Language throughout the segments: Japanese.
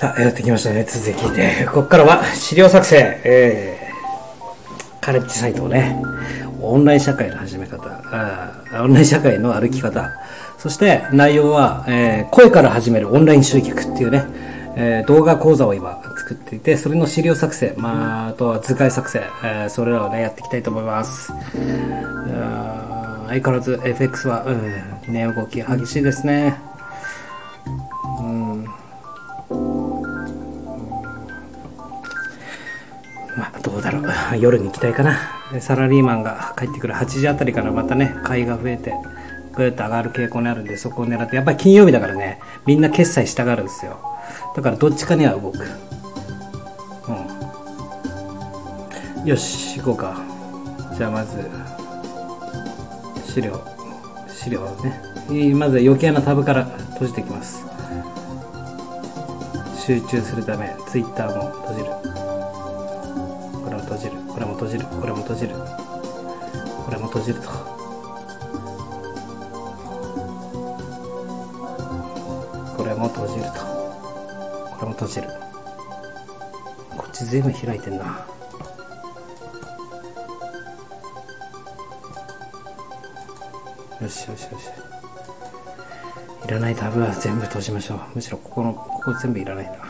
さあ、やってきましたね、続きで。ここからは資料作成、えー、カレッジサイトをね、オンライン社会の始め方、あオンライン社会の歩き方、そして内容は、えー、声から始めるオンライン集客っていうね、えー、動画講座を今作っていて、それの資料作成、まあ、あとは図解作成、えー、それらをね、やっていきたいと思います。相変わらず FX は、うん、値動き激しいですね。夜に行きたいかな。サラリーマンが帰ってくる8時あたりからまたね、買いが増えて、ぐっと上がる傾向にあるんで、そこを狙って、やっぱり金曜日だからね、みんな決済したがるんですよ。だからどっちかには動く。うん。よし、行こうか。じゃあまず、資料、資料ね。まず余計なタブから閉じていきます。集中するため、Twitter も閉じる。これも閉じる。これも閉じる。これも閉じると。これも閉じると。これも閉じる。こっち随分開いてんな。よしよしよし。いらないタブは全部閉じましょう。むしろここのここ全部いらないな。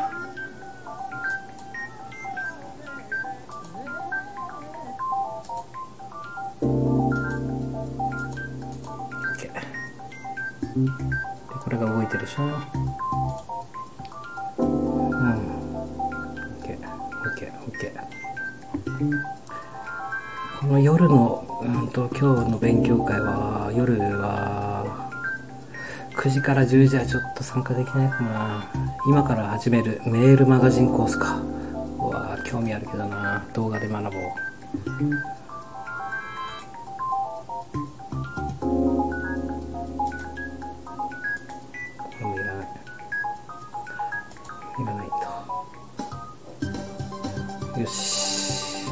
9時から10時はちょっと参加できないかな。今から始めるメールマガジンコースか。うわ興味あるけどな。動画で学ぼう。よし。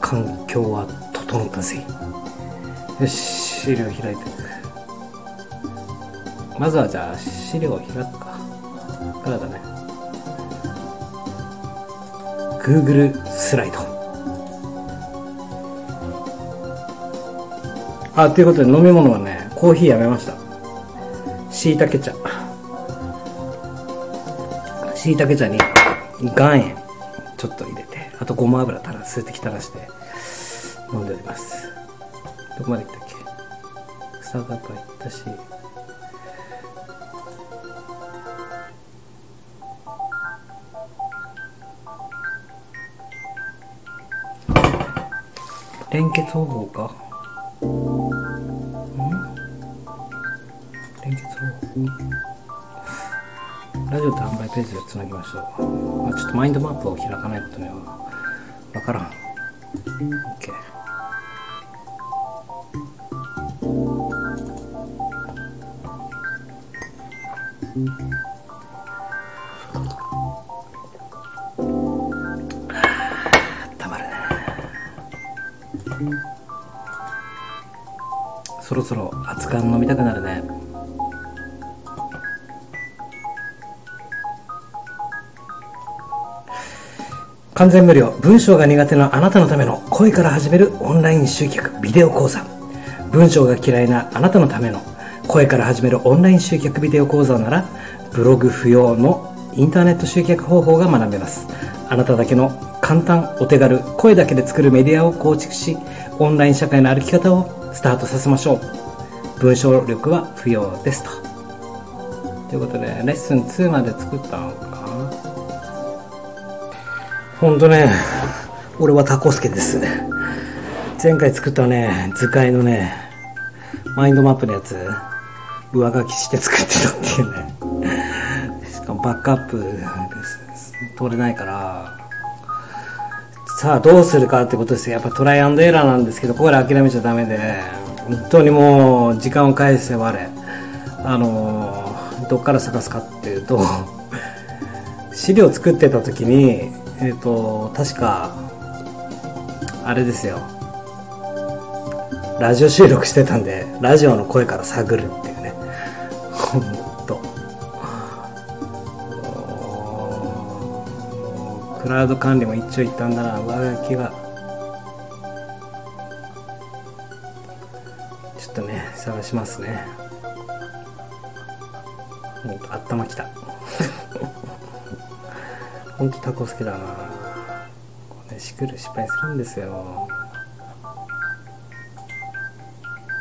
環境は整ったぜ。よし。資料開いて。いくまずはじゃあ資料を開くか。からだね。Google スライドあということで飲み物はねコーヒーやめました。しいたけ茶。しいたけ茶に岩塩ちょっと入れてあとごま油たら数滴垂らして飲んでおります。どこまでいったっけ？草がといったし。連結方法か？ん？連結方法ラジオと販売ページをつなぎましょう。あ、ちょっとマインドマップを開かないことにはわからん。OK。たろ熱燗飲みたくなるね。完全無料。文章が苦手なあなたのための声から始めるオンライン集客ビデオ講座。文章が嫌いなあなたのための声から始めるオンライン集客ビデオ講座ならブログ不要のインターネット集客方法が学べます。あなただけの簡単お手軽声だけで作るメディアを構築しオンライン社会の歩き方をスタートさせましょう。文章力は不要ですとということでレッスン2まで作ったのか？ほんとね、俺はタコスケです。前回作ったね、図解のね、マインドマップのやつ、上書きして作ってたっていうね。しかもバックアップです。取れないから、さあどうするかってことですよ。やっぱトライアンドエラーなんですけど、ここで諦めちゃダメで、本当にもう時間を返せ我。あの、どっから探すかっていうと、資料作ってた時に、えっ、ー、と、確か、あれですよ。ラジオ収録してたんで、ラジオの声から探るっていうね。ほんと。クラウド管理も一長一短だな上書きが探しますね。ほんと頭きた。ほんとタコ好きだな。これしくる失敗するんですよ。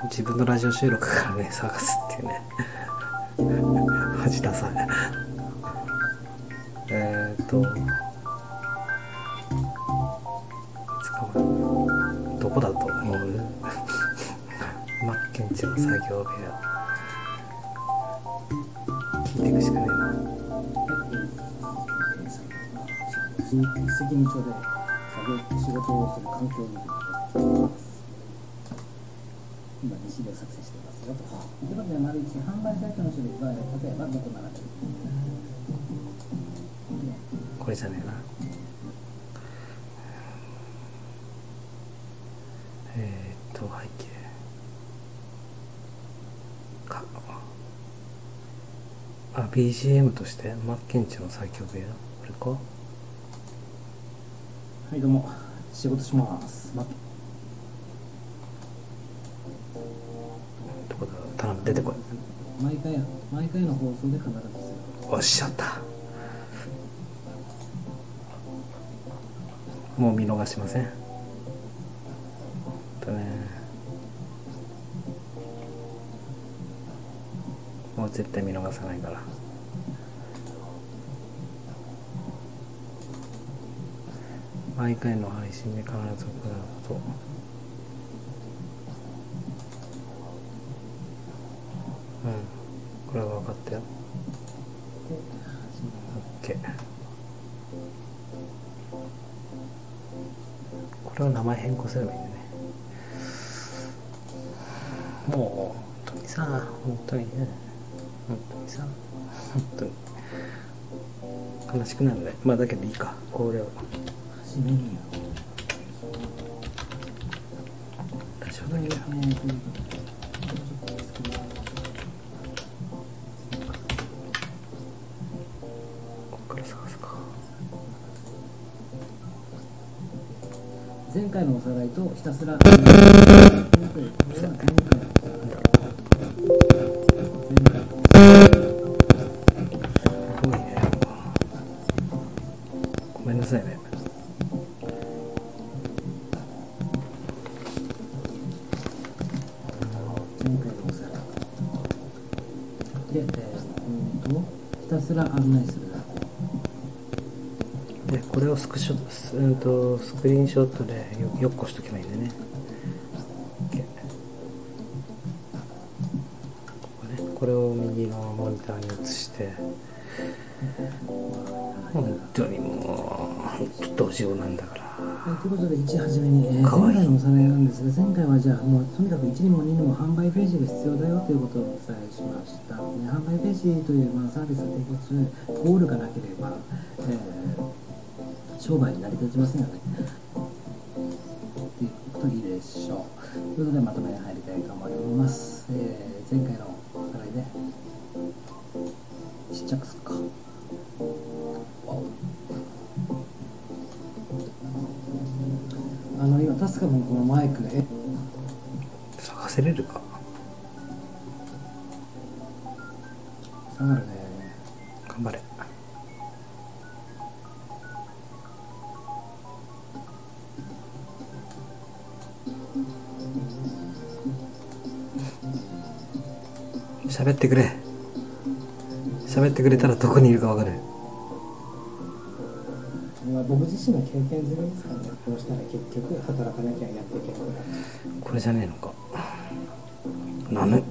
自分のラジオ収録からね探すっていうね。マジダサいえー、っとの作業部屋。聞いていくしかねえな。一石二鳥で作業仕事をする環境に今西で作成していますよと。ということで、丸一販売サイトの種類は、例えばどこ並べるこれじゃねえなえー、っと背景かあ BGM としてマッケンチの作曲部屋？これか？はい、どうも。仕事します。ま、どこだ？頼む出てこい。毎回、毎回の放送で必ず。おっしゃった。もう見逃しません絶対見逃さないから。毎回の配信で必ず行うこと。だけどいいかこれを。始めるよ。だけ前回のおさらいとひたすらすら案内するだけでこれをスクショス,、うん、とスクリーンショットでよよっこしとけばいいんでね。これを右のモニターに移して。本当にもう本当どうしようなんだから。はい、ということで1初めに、えー前回のおさらいなんですが前回はじゃあもうとにかく1にも2にも販売ページが必要だよということをお伝えしました、ね、販売ページという、まあ、サービスを提供するゴールがなければ、えー商売に成り立ちませんよね。ということでいいでしょう。ということでまとめに入りたい。喋ってくれ。喋ってくれたらどこにいるかわかる。まあ僕自身の経験済みですからね。こうしたら結局働かなきゃやっていけなくなる。これじゃねえのか。なぬこ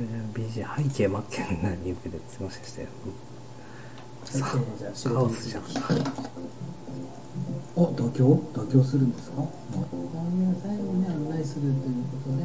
れ BG 背景真っ赤なリンクですいませんしてさはいじゃあ仕事にカオスじゃん。お度胸？度胸するんですか？番組の最後に案内するということで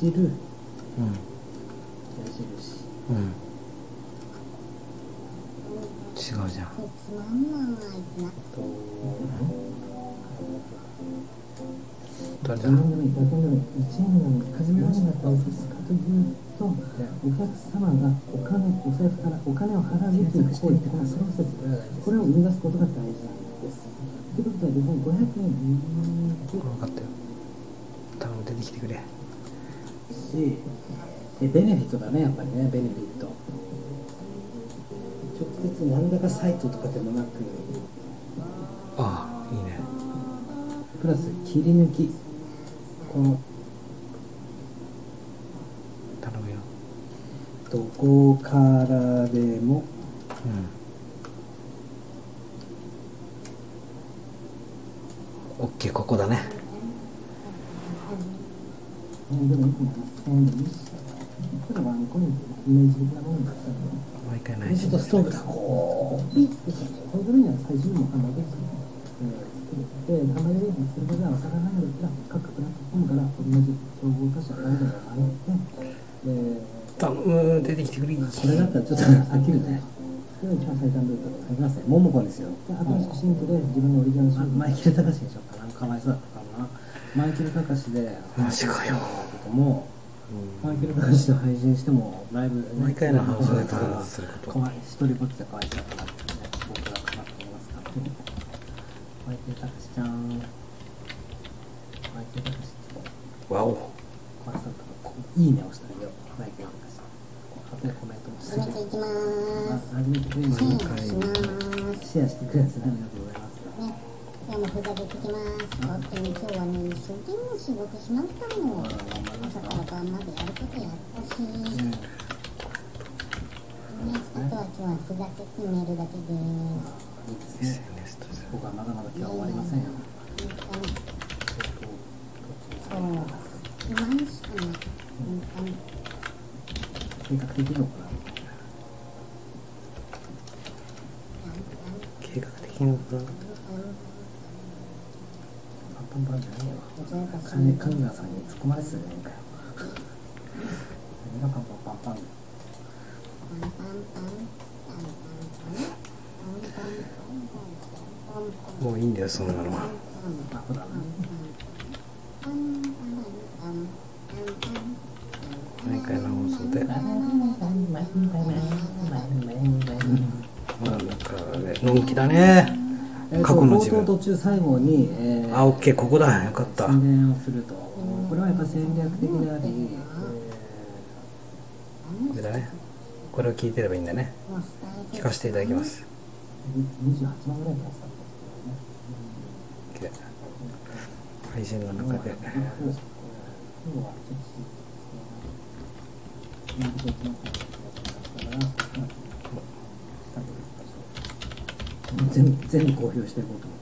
知る。うん。矢印。うん。違うじゃん。とどれだ？自分でもいい誰でもいい1円なのに始め何が大切かというとお客様がお金お財布からお金を払うという行為このプロセスこれを生み出すことが大事なんです。ということで別に500円分かったよ。頼む出てきてくれしえベネフィットだねやっぱりねベネフィット。直接何らかサイトとかでもなく。ああいいね。プラス切り抜き。この頼むよ。どこからでも。うん。オッケーここだね毎回ないしちょっとストーブがこうピッてこういうには最終も販売できるで販売できるすることは分からないのだったら各プラットフォームから同じ競合他社誰々が入ってで頼む出てきてくれこれだったらちょっと飽きるね。これが一番最短ルートで書きますね。モモコですよ。で、新しく新規で自分のオリジナル商品。マイケル・タカシにしようかな。かわいそうだったかな。マイケル・タカシで、マジかよとも、マイケル・タカシで配信しても、ライブ、毎回の放送で対応することかわい一人ぼっちでかわいそうだったなってね、僕はかなって思いますから。マイケル・タカシちゃん。マイケル・タカシちょっと。わおかわいそうだったから、いいねをしてあげよう。マイケル・タカシ。あとでコメントもして始めていきます。初めてくれるのにシェアします。シェアしてくれるんですね。ありがとうございます。ね、今日もふざけてきます。本当に今日はね、一生懸命仕事しましたもん。朝から晩までやることやったし。ね、あとは今日はふざけて寝るだけです。いいですね。僕はまだまだ今日は終わりませんよ。そう。今にしかね、本当に。計画的に行う。計画的に行うパンパンパンじゃないよ。難しい金金川さんに突っ込まれてたじゃないかよ。何がパンパンパンパン。パンパンパン。パンパンパンパンパン。パンパンパンパンパンパンパン。もういいんだよそんなのはあ、ほら。毎回の放送でなんかねのんきだねえーと過去の自分冒頭途中最後に、えーあオッケーここだよかった宣伝をすると。これはやっぱ戦略的であり、これだねこれを聞いてればいいんだね。聞かせていただきます。28万ぐらいからスタート。で配信の中で。全部公表していこうと思って。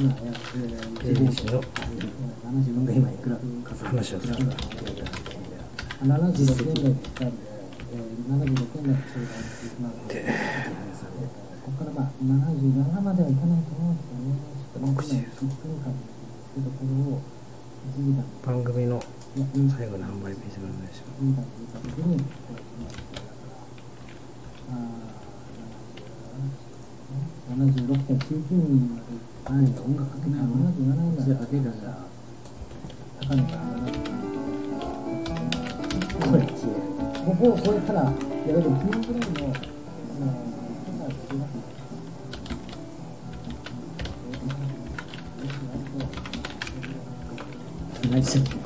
今やってる ABC の自分が今いくら稼いで話をする、からまあ77まで。番組の最後の販売ページのお願いしま2時間見た時に、これ今あー76.99人まではい音楽かけない77だじゃかけるじゃ高値が上がるこれ消えるここを超えたらやべでも昨日ぐらいのあの今すいませんナ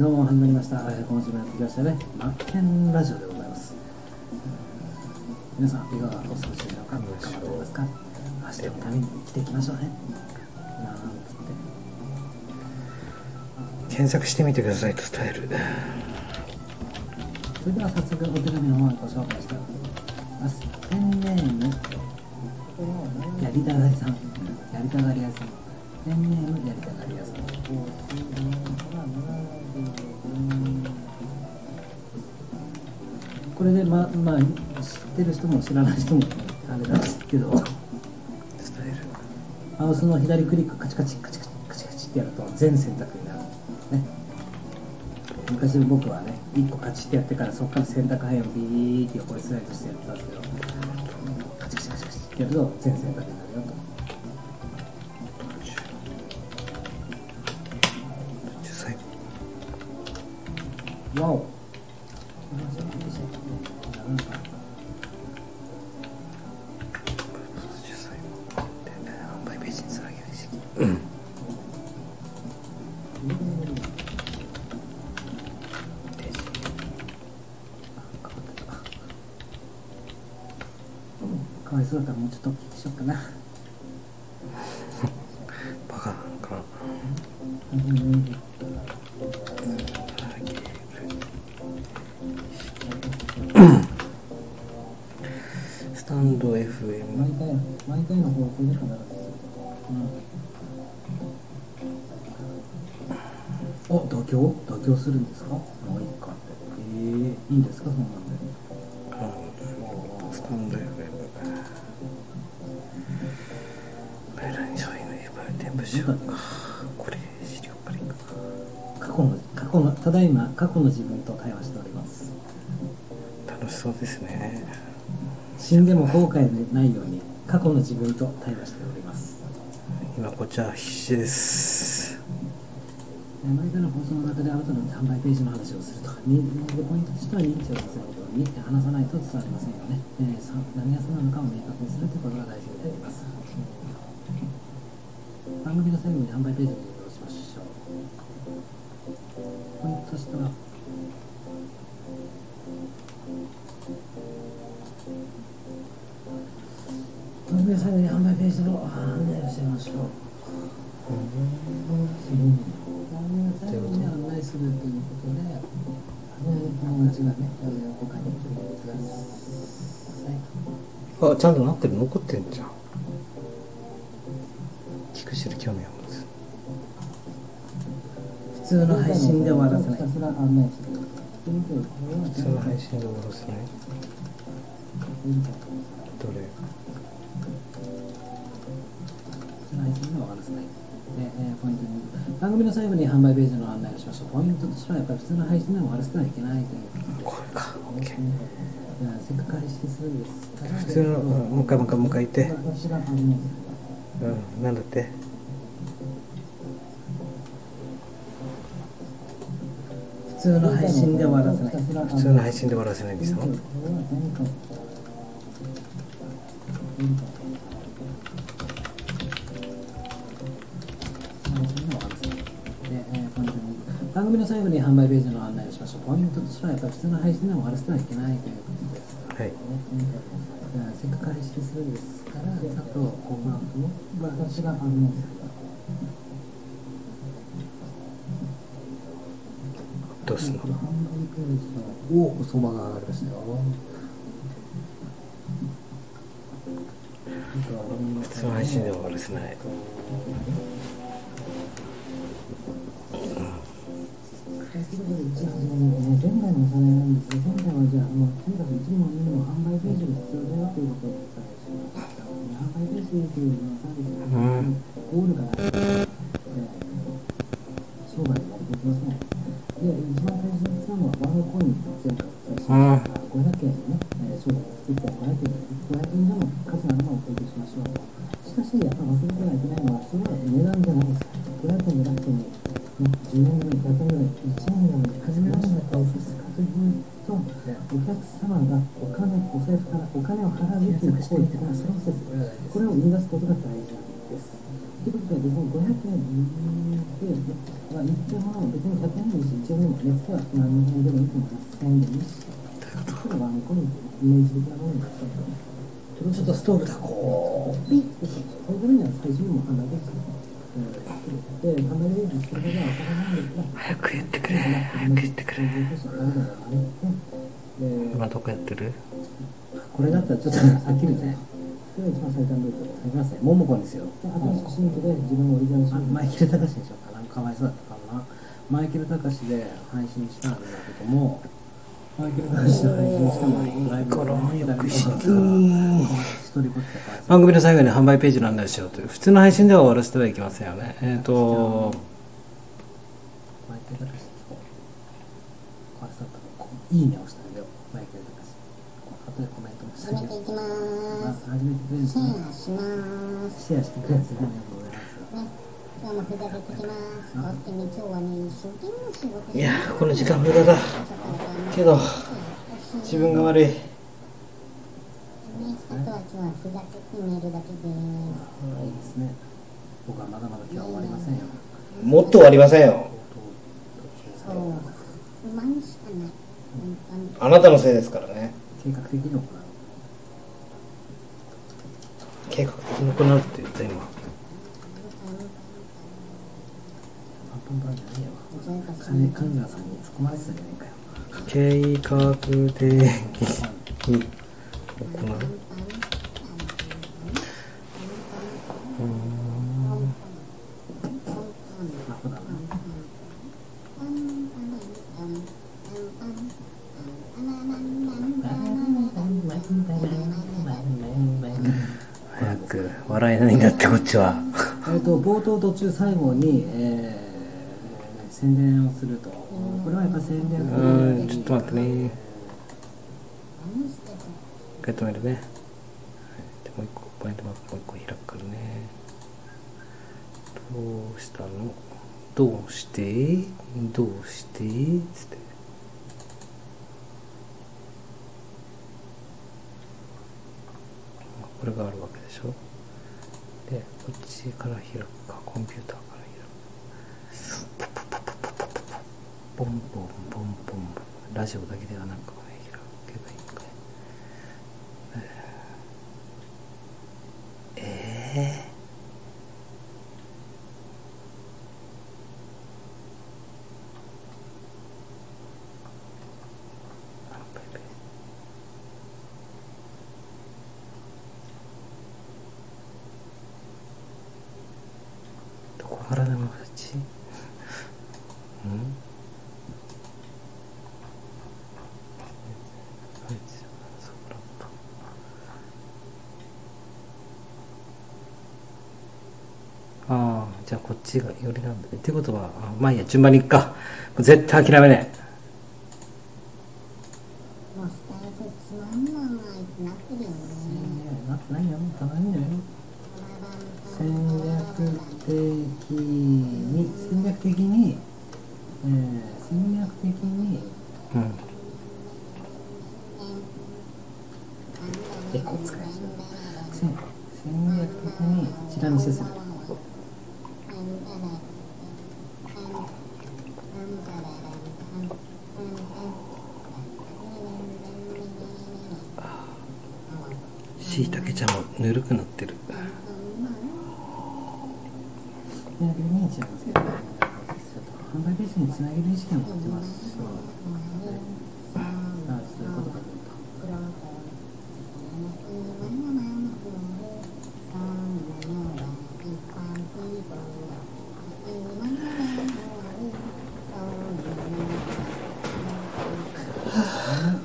どうも始まりました。えー今週もやってきましたね。マッケンラジオでございます。皆さん、いかがお過ごしでしょうか頑張ってますか？明日のために生きていきましょうね。なんつって。検索してみてくださいと伝えるそれでは早速お手紙の方をご紹介したいと思います。ペンネーム、やりたがりさん。やりたがり屋さん。これでままあ知ってる人も知らない人もあれなんですけど。マウスの左クリックカチカチカチカチカチカチってやると全選択になる。んですね。昔僕はね1個カチってやってからそこから選択範囲をビーって横にスライドしてやってたんですけど。カチカチカチカチってやると全選択になると過去の過去のただいま過去の自分と対話しております。楽しそうですね。死んでも後悔のないように過去の自分と対話しております。今こっちは必死です。えー毎回の放送の中であなたの販売ページの話をするとポイントとしては認知をさせることに話さないと伝わりませんよね、えーさ何がそうなのかを明確にするということが大事になります。番組の最後に販売ページしては番組の最後に販売ページの案内をしましょうに案内すると。いうことで、友達がね、他にください。あちゃんとなってる残ってんじゃん。聞くしてる興味を持つ普通の配信で終わらせない。普通の配信で終わらせない？どれ？普通の配信で終わらせない。で、えーポイントに番組の最後に販売ページの案内をしましょう。ポイントとしてはやっぱり普通の配信で終わらせてはいけないというこれか OK せっかく配信するんです。普通のうんもう一回もう一回もう一回言って。うんなんだって？通の配信で終わらせない。普通の配信で終わらせないんですよ番組の最後に販売ページの案内をしましょう。ポイントとしてはやっぱり普通の配信でも終わらせてはいけないということです。はいせっかく配信するんですから、あとこうまあ私があのですんの販売ページのお相場が上がりましたよ。普通の配信で終わらせないで、まあ、言っても別に100円でもいいし、1円でも、熱は何円でもいいと思います。1000円でもいいし、これ。はここにイメージ的なものになってちょっとストーブだ、こう、ピッと、こういうふうには最初にも判断できる。で、判断できるそれ。がわからないんですが、早く言ってくれ。早く言ってくれ。今どこやってるこれ。だったらちょっとはっきりね。これ。が一番最短ルートで。ありますね。モモコンですよ。で、新しい新規で自分のオリジナル新規。マイケル・タカシにしようかな。かわいそうだったかな。マイケル・タカシで配信したんだけども、マイケル・ダンシの配信しライブ番組の最後に販売ページの案内をしようという普通の配信では終わらせてはいけませんよねえっ、とマイケル・ダンシこうさったいいねをしてあげようマイケル・ダンシ後でコメントもしててシねェアしますシェアしてくれるんですねありがとうござい今日もふざけてきます。おってね今日はね一生懸命仕事いやーこの時間無駄だ。けど自分が悪い。ねあとは今日はふざけて寝るだけですいいですね。僕はまだまだ今日は終わりませんよ。もっと終わりませんよ。そう。不満しかなあなたのせいですからね。計画的に行う。計画的に行うって言った今パンパンパンじゃねえよ全国金神沢さんに突っ込まれてたじゃねえかよ計画的に行う早く笑えないんだってこっちは。えっと冒頭途中最後に、えー宣伝をすると。これはやっぱ宣伝うーんちょっと待ってね。一回止めるねはいでもう一個ポイントマークもう一個開くからねどうしたのどうしてどうしてつってこれがあるわけでしょでこっちから開くかコンピューターから開くポンポンポンポンポンラジオだけではなくこれ開けばいいのかねええあバイバイどこからでも口うんああじゃあこっちがよりなんだね。ってことはあまあいいや順番にいっか。絶対諦めねもうスタイルつまんないってなってるよねなってないよたまによ戦略的に戦略的に、えー戦略的にうんエコー使いましょう戦戦略的にチラ見せするしいたけちゃんもぬるくなってる戦略的にチラ見せる販売ページにつなげる意識を持ってますそうさあそういうことかというと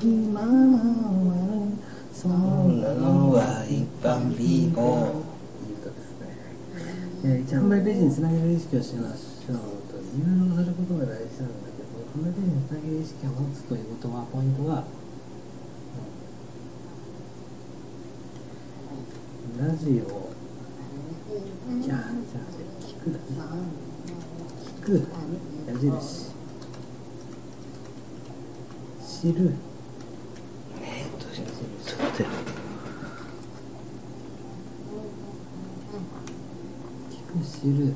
今はそんなのは一般ピーポーいうとですね、えー、一販売ページにつなげる意識をしましょうと誘導することが大事なん。だけど販売ページにつなげ意識を持つということはポイントは、うん。ラジオじゃあじゃあ聞くだ聞く矢印知るえっとちょっと待って聞く知るうん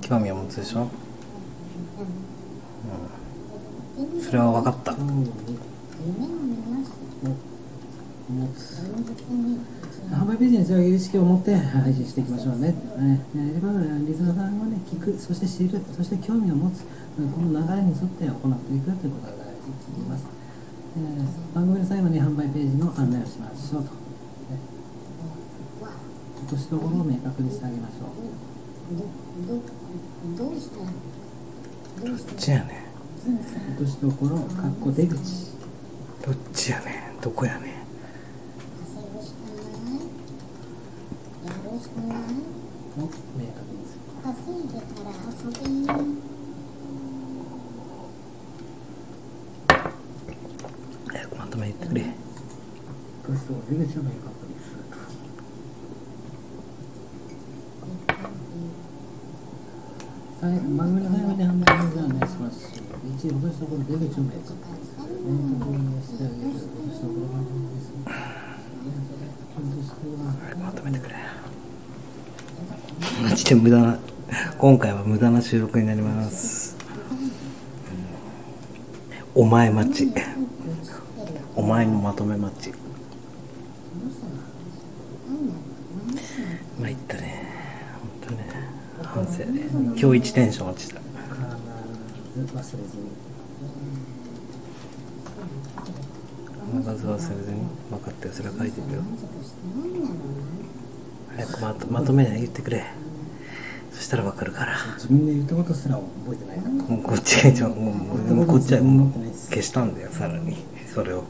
興味を持つでしょうんそれは分かった興味を持つ販売ページにつなげる意識を持って配信していきましょうね。ねねでこのリスナーさんはね、聞く、そして知る、そして興味を持つ、この流れに沿って行っていくということが大事になります。えー番組の最後に販売ページの案内をしましょうと。ね落としどころを明確にしてあげましょう。どうしたらどっちやね落としどころかっこ出口どっちやねんどこやねん稼ぐしかないやるはい、まとめてくれ。マジで無駄な今回は無駄な収録になります。お前待ち。お前のまとめ待ち。まいったね。本当ね。反省今日一テンション落ちた。必ず忘れずに必ず忘れずに分かってそれは書いてるよ。早くまとまとめ言ってくれ。そしたら分かるから。自分で言ったことすら覚えてないからもうこっちが一番もうもうもうこっちはもう消したんだよさらに。それを。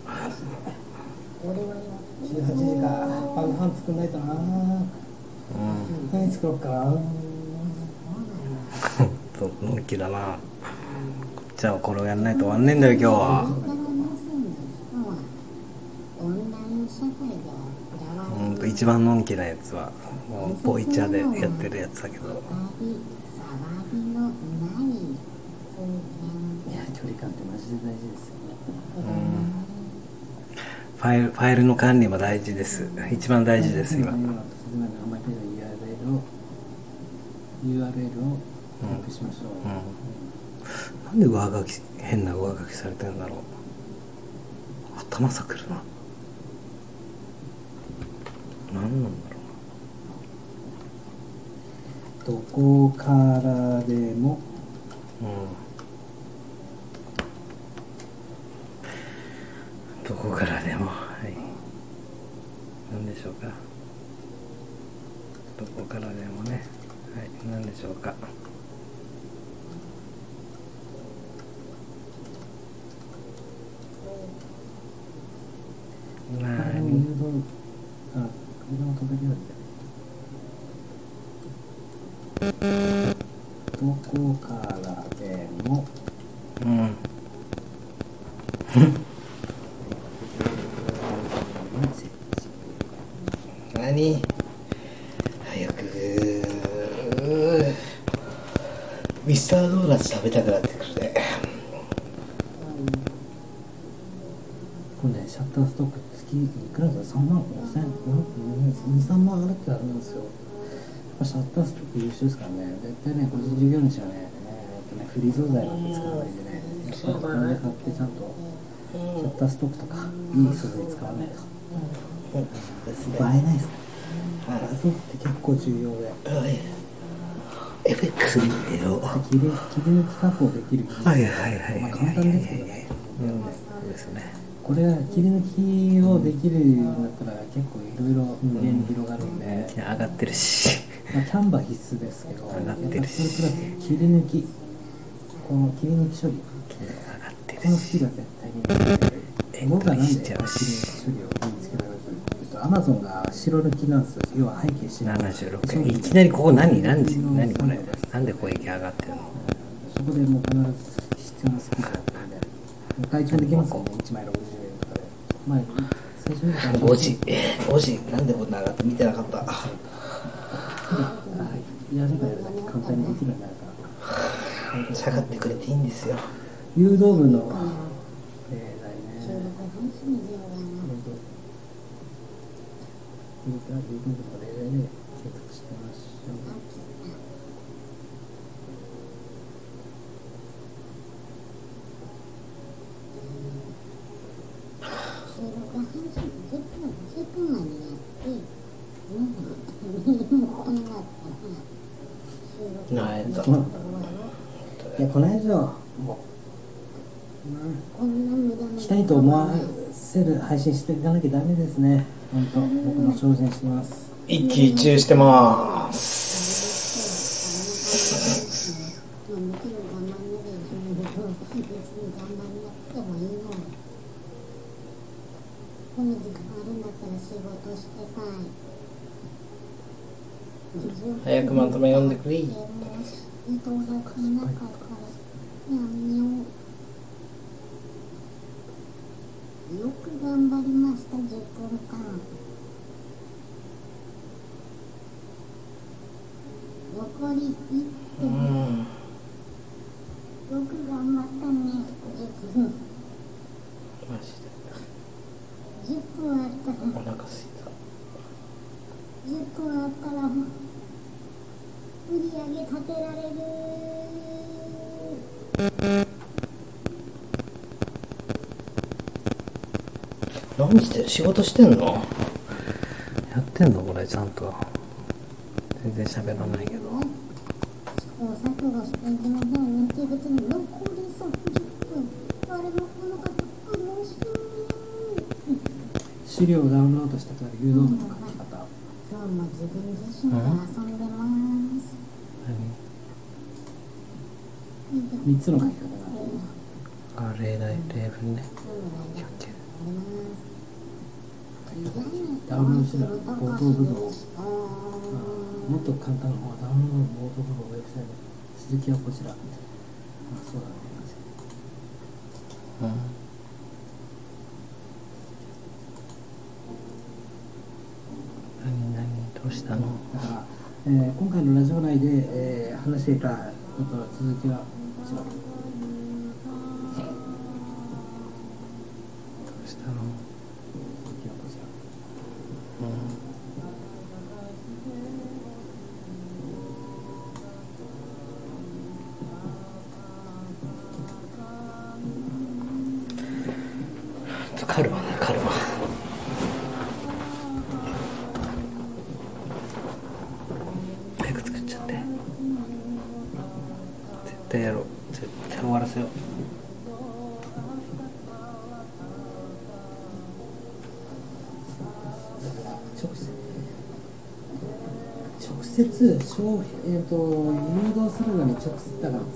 18時か晩ご飯作んないとな。うん何作ろうかな。とのんきだな。こっちはこれをやんないと終わんねえんだよ今日はオンライン社会で裏技うんと一番のんきなやつはもうボイチャーでやってるやつだけど。いや距離感ってマジで大事ですよねうんファイルファイルの管理も大事です一番大事です今今の説明の名前と URL を URL をしましょう、うんうんなんで上書き変な上書きされてるんだろう頭さくるな何なんだろどこからでも。うん。どこからでも。はい。何でしょうか。どこからでもね。はい。何でしょうか。これなも誘導あ車も飛べるよ。うにどこからでもうん何早くミスタードーナツ食べたくなってくるねこれねシャッターストック月いくらだ3万5千23万あるってあるんですよやっぱシャッターストック優秀ですからね。絶対ね個人事業主はねえーっとねフリー素材なんて使わないでね。やっぱりお金買ってちゃんとシャッターストックとかいい素材使わないと。映えないですね。画像って結構重要で。FX 見てよ。切り切り抜き加工できるはいはいはいはい。まあ簡単ですけどねうん。ですねこれが切り抜きをできるようになったら結構いろいろ無限に広がるんで、上がってるし。まあ、キャンバー必須ですけど上がってるし。それプラス切り抜き。この切り抜き処理。上がってこのるし。スキルは絶対にエントリー僕はなんでしちゃうし。処理を身につけられるかというとアマゾンが白抜きなんですよ。要は背景白76円い。きなりここ何何時何これ。なんで攻撃上がってるの？そこでもう必ず必要なスキルだったんできますよね1枚60円とかでまあ最初に5時。5時。なんでこんな上がって見てなかった？はい。やればやるだけ簡単にできるようになるから。下がってくれていいんですよ。誘導部の例題収録ね楽しみでよな誘導部の例題でうん、いやこのもう、うん、たいと思わせる配信していかなきゃダメですね。本当僕も挑戦してます。一喜一憂してます。時間あるん。だったら仕事してさ早くまとめ読ん。でくれ。もう伊藤が来なからやめようよく頑張りました10分間。残り1分んよく頑張ったね10分マジで10分あったらお腹すいた10分あったら売り上げ立てられる何して仕事してんの？やってんのこれちゃんと。全然喋らないけど。試行錯誤していきましょうねっていうことに残り30分誰も来なかった面白い。資料をダウンロードしたから誘導部の書き方。今日も自分自身で遊んでます3つの書き方があるあ例題例文ねダウンロードしたら冒頭部分をもっと簡単な方はダウンロードの冒頭部分をウェブサイト続きはこちら。あそうだね。うん。何何どうしたの？だから、えー今回のラジオ内で、えー話していたことの続きはこちら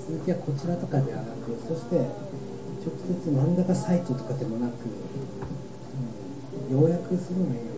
続きはこちらとかではなくそして直接何らかサイトとかでもなく、うん、要約するのよ。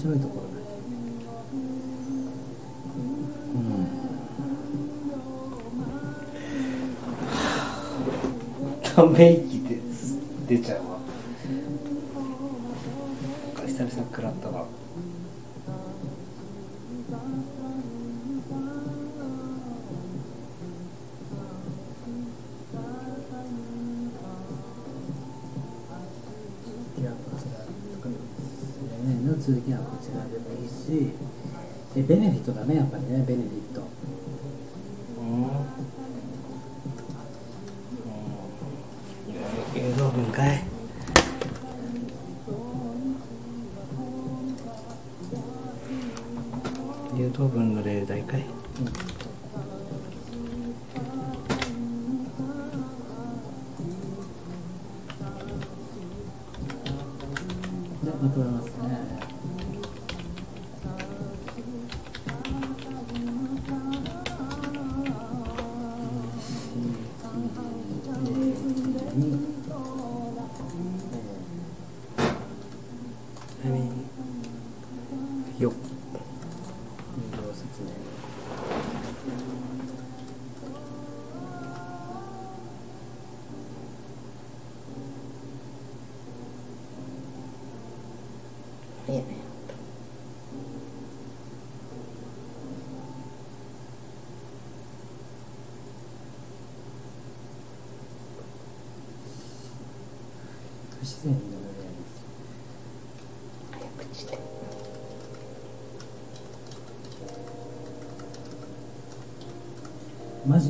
白いところだし、うん。ため息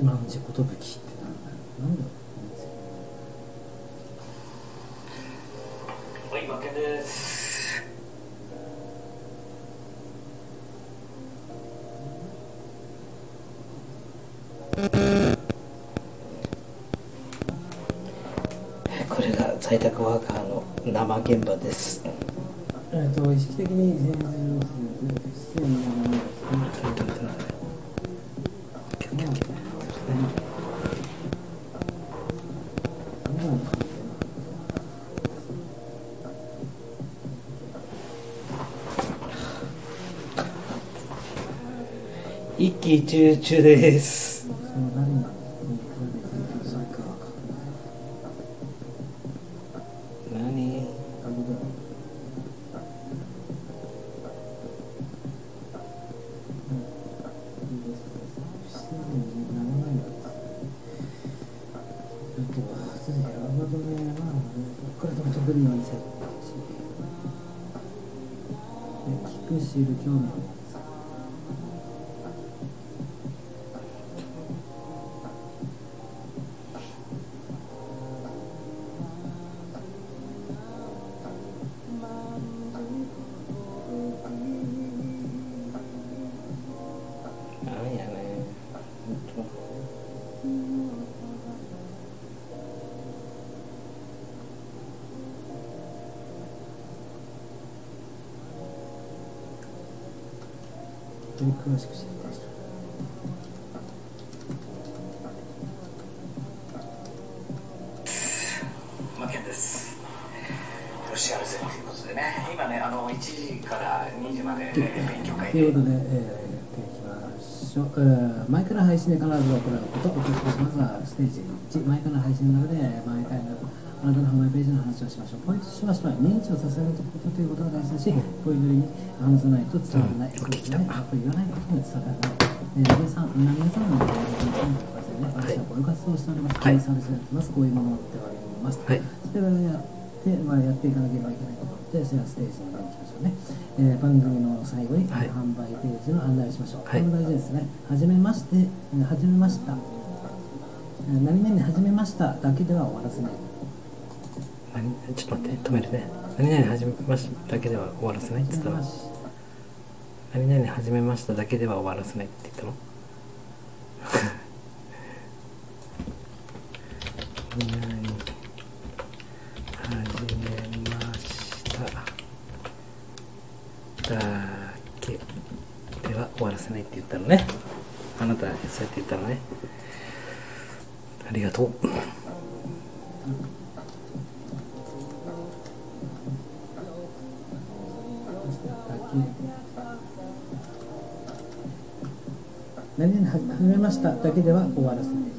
つマジマンジことぶきってなんだなんだろうはい、負けです。これが在宅ワーカーの生現場です。えっと意識的に一喜一憂中です。その誰には何聞く知る興味を持つ何詳しく知りましたマケンです。ロシアルゼということでね、今ね、あの1時から2時まで、えー勉強会でということで、えー、やっていきましょう、えー、前から配信で必ず行うことお聞きしますが、ステージ1、前から配信の中で、毎回のしましょう。ポイントとしましては、認知をさせることということが大事だし、ポイントに話さないと伝わらない。うんそうですね。やっぱり言わないことも伝わらない。えー、皆さん、皆さんのご意見に関してね、私はこういう活動をしております。こういうサービスをやってます。こういうものを売っております。はいそれをやって、まあ、やっていかなければいけないことで、それはステージに行きましょうね。えー番組の最後に、はい販売ページの案内をしましょう。はいこれも大事ですね。はじめまして、えーはじめました。えー何々はじめましただけでは終わらせない。何ちょっと待って止めるね。何々始めましただけでは終わらせない？って言ったの。何々始めましただけでは終わらせないって言ったの？何々始めましただけでは終わらせないって言ったのね。あなたそうやって言ったのね。ありがとう。しただけでは終わらせない。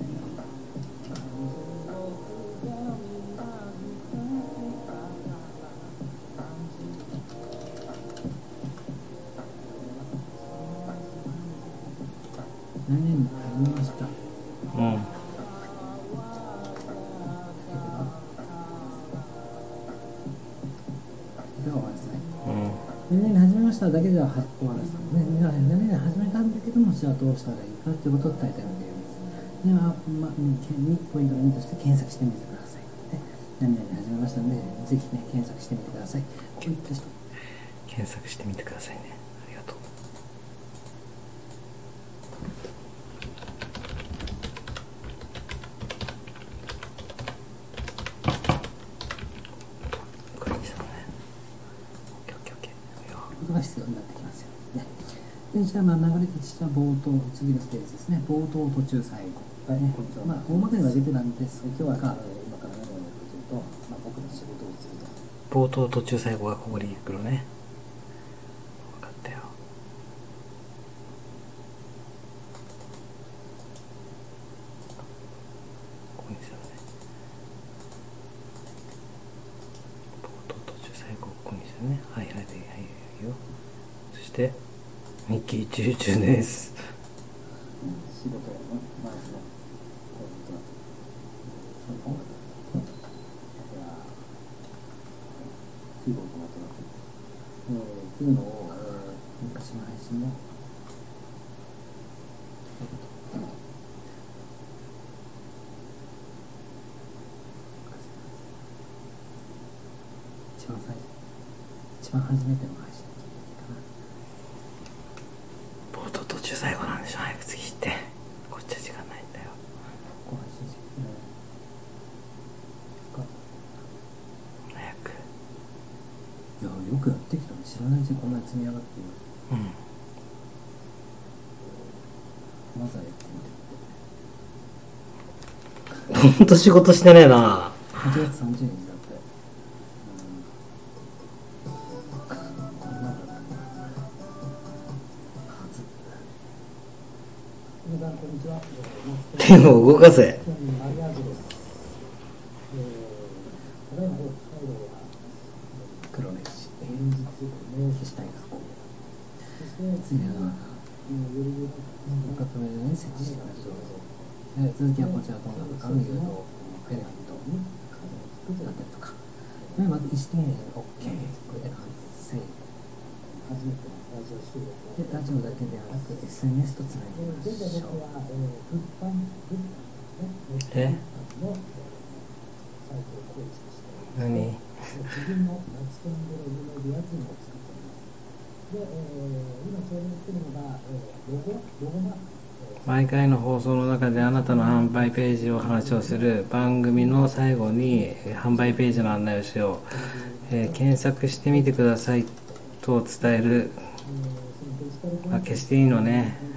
私はども、じゃあどうしたらいいかということを伝えたいのです。では、まあ、にポイントの2として検索してみてください。ね、何々始めましたので、ぜひね、検索してみてください。こういった人。検索してみてくださいねありがとうこれにしたのねオッケーオッケーオッケーいいよことが必要になってきますよね。で、じゃあ、まあ、流れとしては冒頭、次のステージですね。冒頭、途中、最後。ね、まあ、大まかには出てたんです今日は、今から何をやるかとまあ、僕の仕事をすると。冒頭途中最後がここに来るね分かったよここにしたのね冒頭途中最後ここにしたねはいはいはいはいいいよそしてミッキーチューチューです仕事のまずのポイントその音楽いやキーボードの音楽えーっていうのを、えー昔の配信も一番最初一番初めての配信かな冒頭途中最後なんでしょ早く次行ってこっちは時間ないんだよここ配信してうんか早くいやよくやってきたの知らないうちにこんなに積み上がっているうんまずはやってみてほんと仕事してねえな。8月30日だって手を動か。せ。そして次は、よかったね、設置してました。え、続きはこちらと音楽、関与とフェレントだったりとか。でまず1点 OK、これで完成。初めてのラジオ収録で、ラジオだけではなく SNS とつなぎましょう。え？何？毎回の放送の中であなたの販売ページを話をする番組の最後にえー販売ページの案内をしよう、えー検索してみてくださいと伝えるあ消していいのね。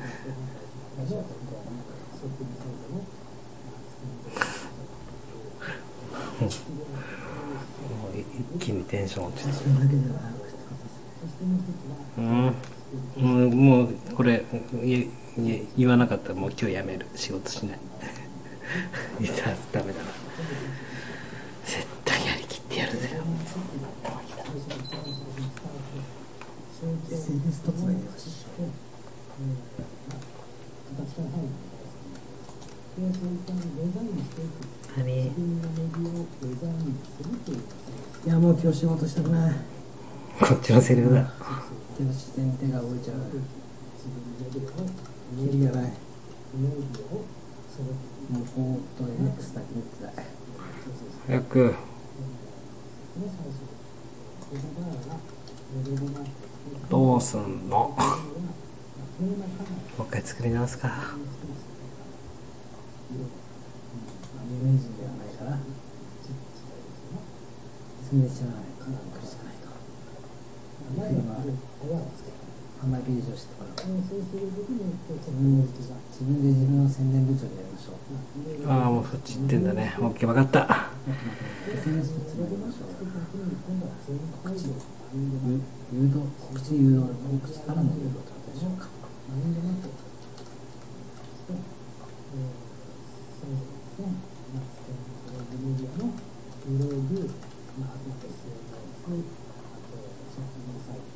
もう一気にテンション落ちたうん。もうもうこれいい言わなかったらもう今日やめる。仕事しない。いやダメだな絶対やりきってやるぜ。いやもう今日仕事したくない。こっちのセリフだ。早く。どうすんの？もう一回作り直すか。有名人ではないから。今販売ページをしてから。自分で自分で自分の宣伝部長にやりましょう。ああもうそっち行ってん。だね OK 分かった SNS とつなぎましょう。告知誘導告知誘導告知からの誘導とでしょうか。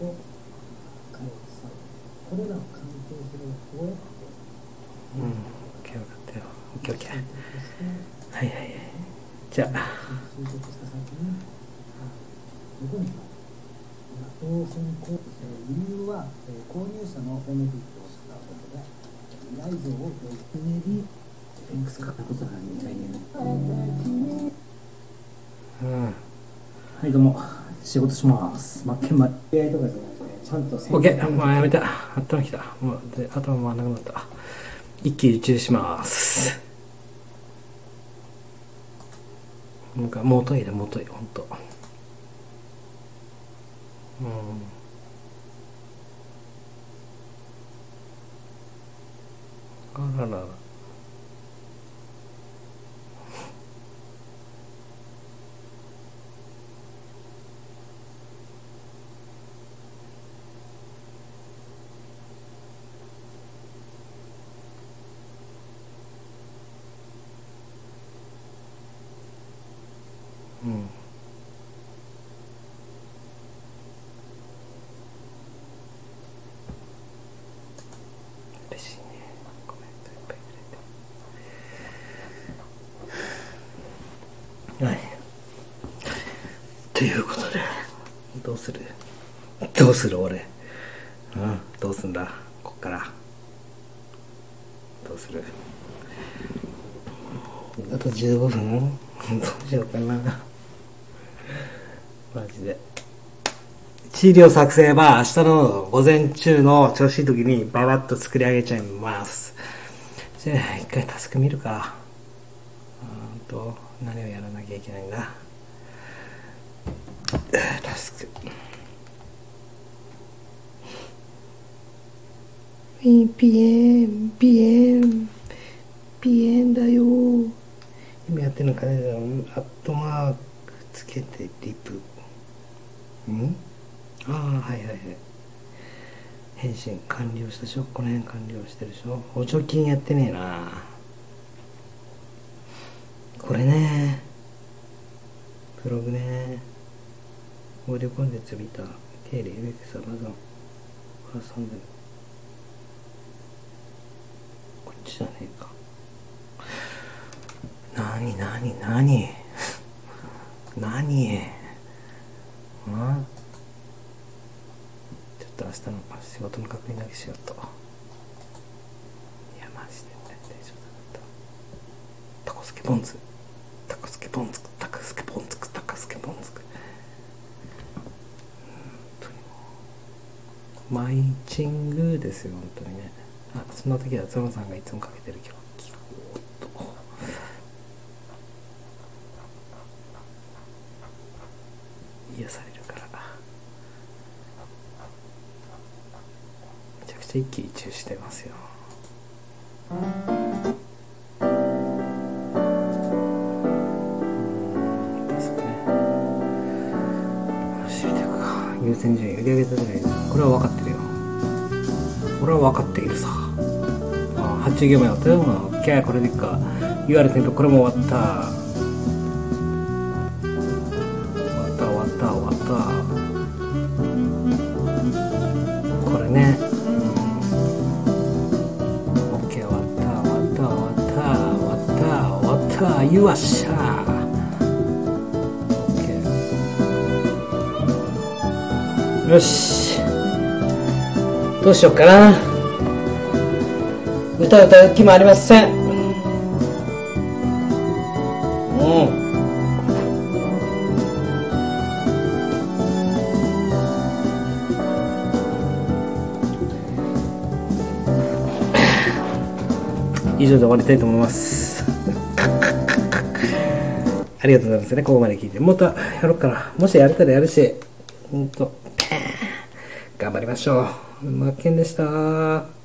うん OK 分かったよ。OKOK はいはい。はいじゃあ。当選こ理由は、えー購入者のベネフィットをしたことで依頼像をひねりフェンクスかったことが2回目うん。はい。どうも仕事します。真剣前 AI とかじゃなくてちゃんと OK もうやめた。頭きたもうで頭回らなくなった。一喜一憂します。もう一回もうトイレもうトイレほんと。うん。あらららうん嬉しいねコメントいっぱいくれてはいということでどうするどうする俺うんどうすんだ？こっからどうする？あと15分？どうしようかなマジで。資料作成は明日の午前中の調子いい時にババッと作り上げちゃいます。じゃあ、一回タスク見るか。うんと、何をやらなきゃいけないんだ。タスク。ピピエン、ピエン、ピエンだよ。今やってるのかね、アットマークつけてリプ。ん？ああ、はいはいはい。返信完了したでしょ？この辺完了してるでしょ？補助金やってねえな。これね。ブログね。オーディオコンテンツ見た。経理、エベクス、アマゾン、ファーサンド。こっちじゃねえか。なになになになにうんちょっと明日の仕事の確認だけしようと。いや、マジで大丈夫だった。タコスケポンズ。タコスケポンズ、タコスケポンズ、タコスケポンズ。マイチングですよ、本当にね。あ、そんな時はゾロさんがいつもかけてる曲聞こう。と。癒されるから。めちゃくちゃ一喜一憂してますよ。ですね優先順位売り上げ立てないでこれは分かってるよ。れは分かっているさ。あ発注業務やったよ OK これでいくか。UR 店舗これも終わった終わった。終わった終わった。これね。オッケー終わった終わった終わった終わった終わったよっしゃー。よし。どうしようかな歌歌う気もありませんうん以上で終わりたいと思います。ありがとうございますね、ここまで聞いて。もっとやろうかな。もしやれたらやるし、ほんと、頑張りましょう。群馬県でした。